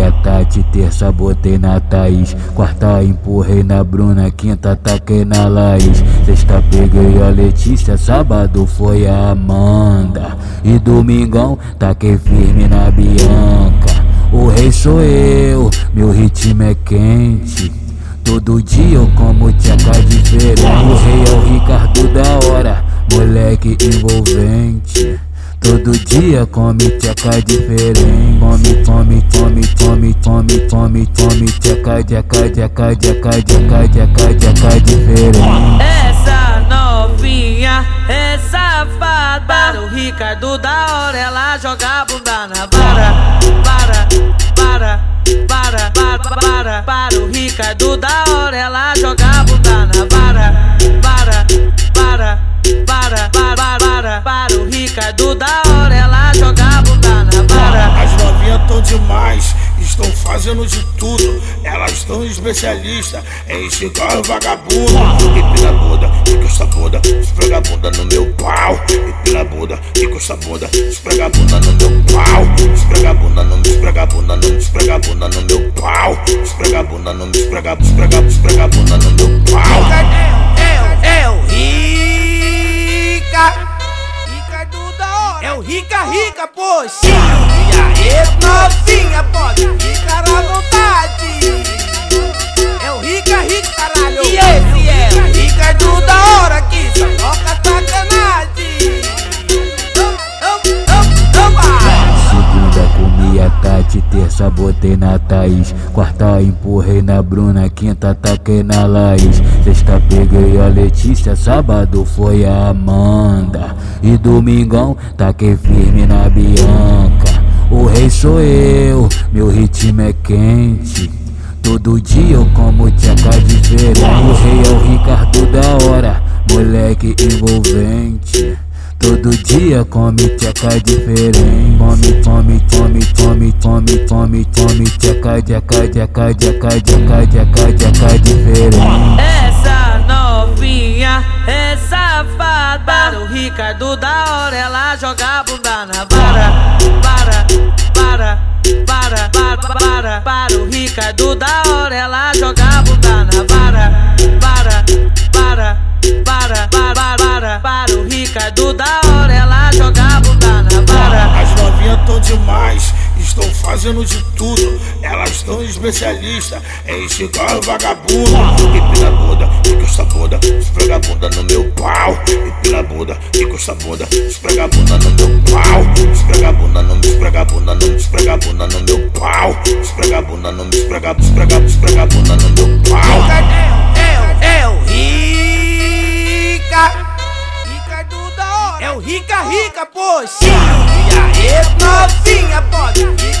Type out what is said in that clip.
a Tati, terça botei na Thaís, quarta empurrei na Bruna, quinta taquei na Laís, sexta peguei a Letícia, sábado foi a Amanda e domingão taquei firme na Bianca. O rei sou eu, meu ritmo é quente. Todo dia eu como tcheca diferente. O rei é o Ricardo da hora, moleque envolvente. Todo dia come tcheca diferente. Come, come, come, come, come, come, come, tcheca, tcheca, tcheca, tcheca, tcheca, tcheca, tcheca diferente. Essa novinha é safada. Para o Ricardo da hora, ela joga a bunda na vara. Para, para, para, para, para. Para o Ricardo da hora, ela joga demais, estão fazendo de tudo. Elas estão especialistas em esticar o vagabundo. Empina a bunda, encosta a bunda, esfrega a bunda no meu pau. Empina a bunda, encosta a bunda, esfrega a bunda no meu pau. Esfrega a bunda no meu, esfrega a bunda no, esfrega a bunda no meu pau. Esfrega a bunda no, esfrega, esfrega, esfrega a bunda no meu Rica Rica, poxa. E aí, novinha, pode ficar à vontade. É o Rica Rica, caralho. E esse é o Ricardo da hora que só toca sacanagem. Segunda comi a Tati, terça botei na Thaís, quarta empurrei na Bruna, quinta taquei na Laís, sexta peguei a Letícia, sábado foi a Amanda e domingão taquei firme na Bianca. O rei sou eu, meu ritmo é quente. Todo dia eu como tcheca diferente. O rei é o Ricardo da hora, moleque envolvente. Todo dia come tcheca diferente. Come, come, come, come, come, come, come, tcheca, tcheca, tcheca, tcheca, tcheca, tcheca, tcheca diferente. Ela joga a bunda na vara. Para, para, para, para, para. Para o Ricardo da hora, ela joga a bunda na vara. Para, para, para, para, para. Para o Ricardo da hora, ela joga a bunda na vara. As novinhas tão demais, estão fazendo de tudo. Elas estão especialistas em o vagabundo. Empina a bunda, encosta a bunda, esfrega a bunda no meu pau. Empina a bunda, encosta a bunda, esfrega a bunda no meu pau. Esfrega a bunda no esfrega a bunda no esfrega a bunda no meu pau. Esfrega a bunda no esfrega, esfrega, esfrega a bunda no meu pau. Rica Rica, poxa. E aí, novinha, pode.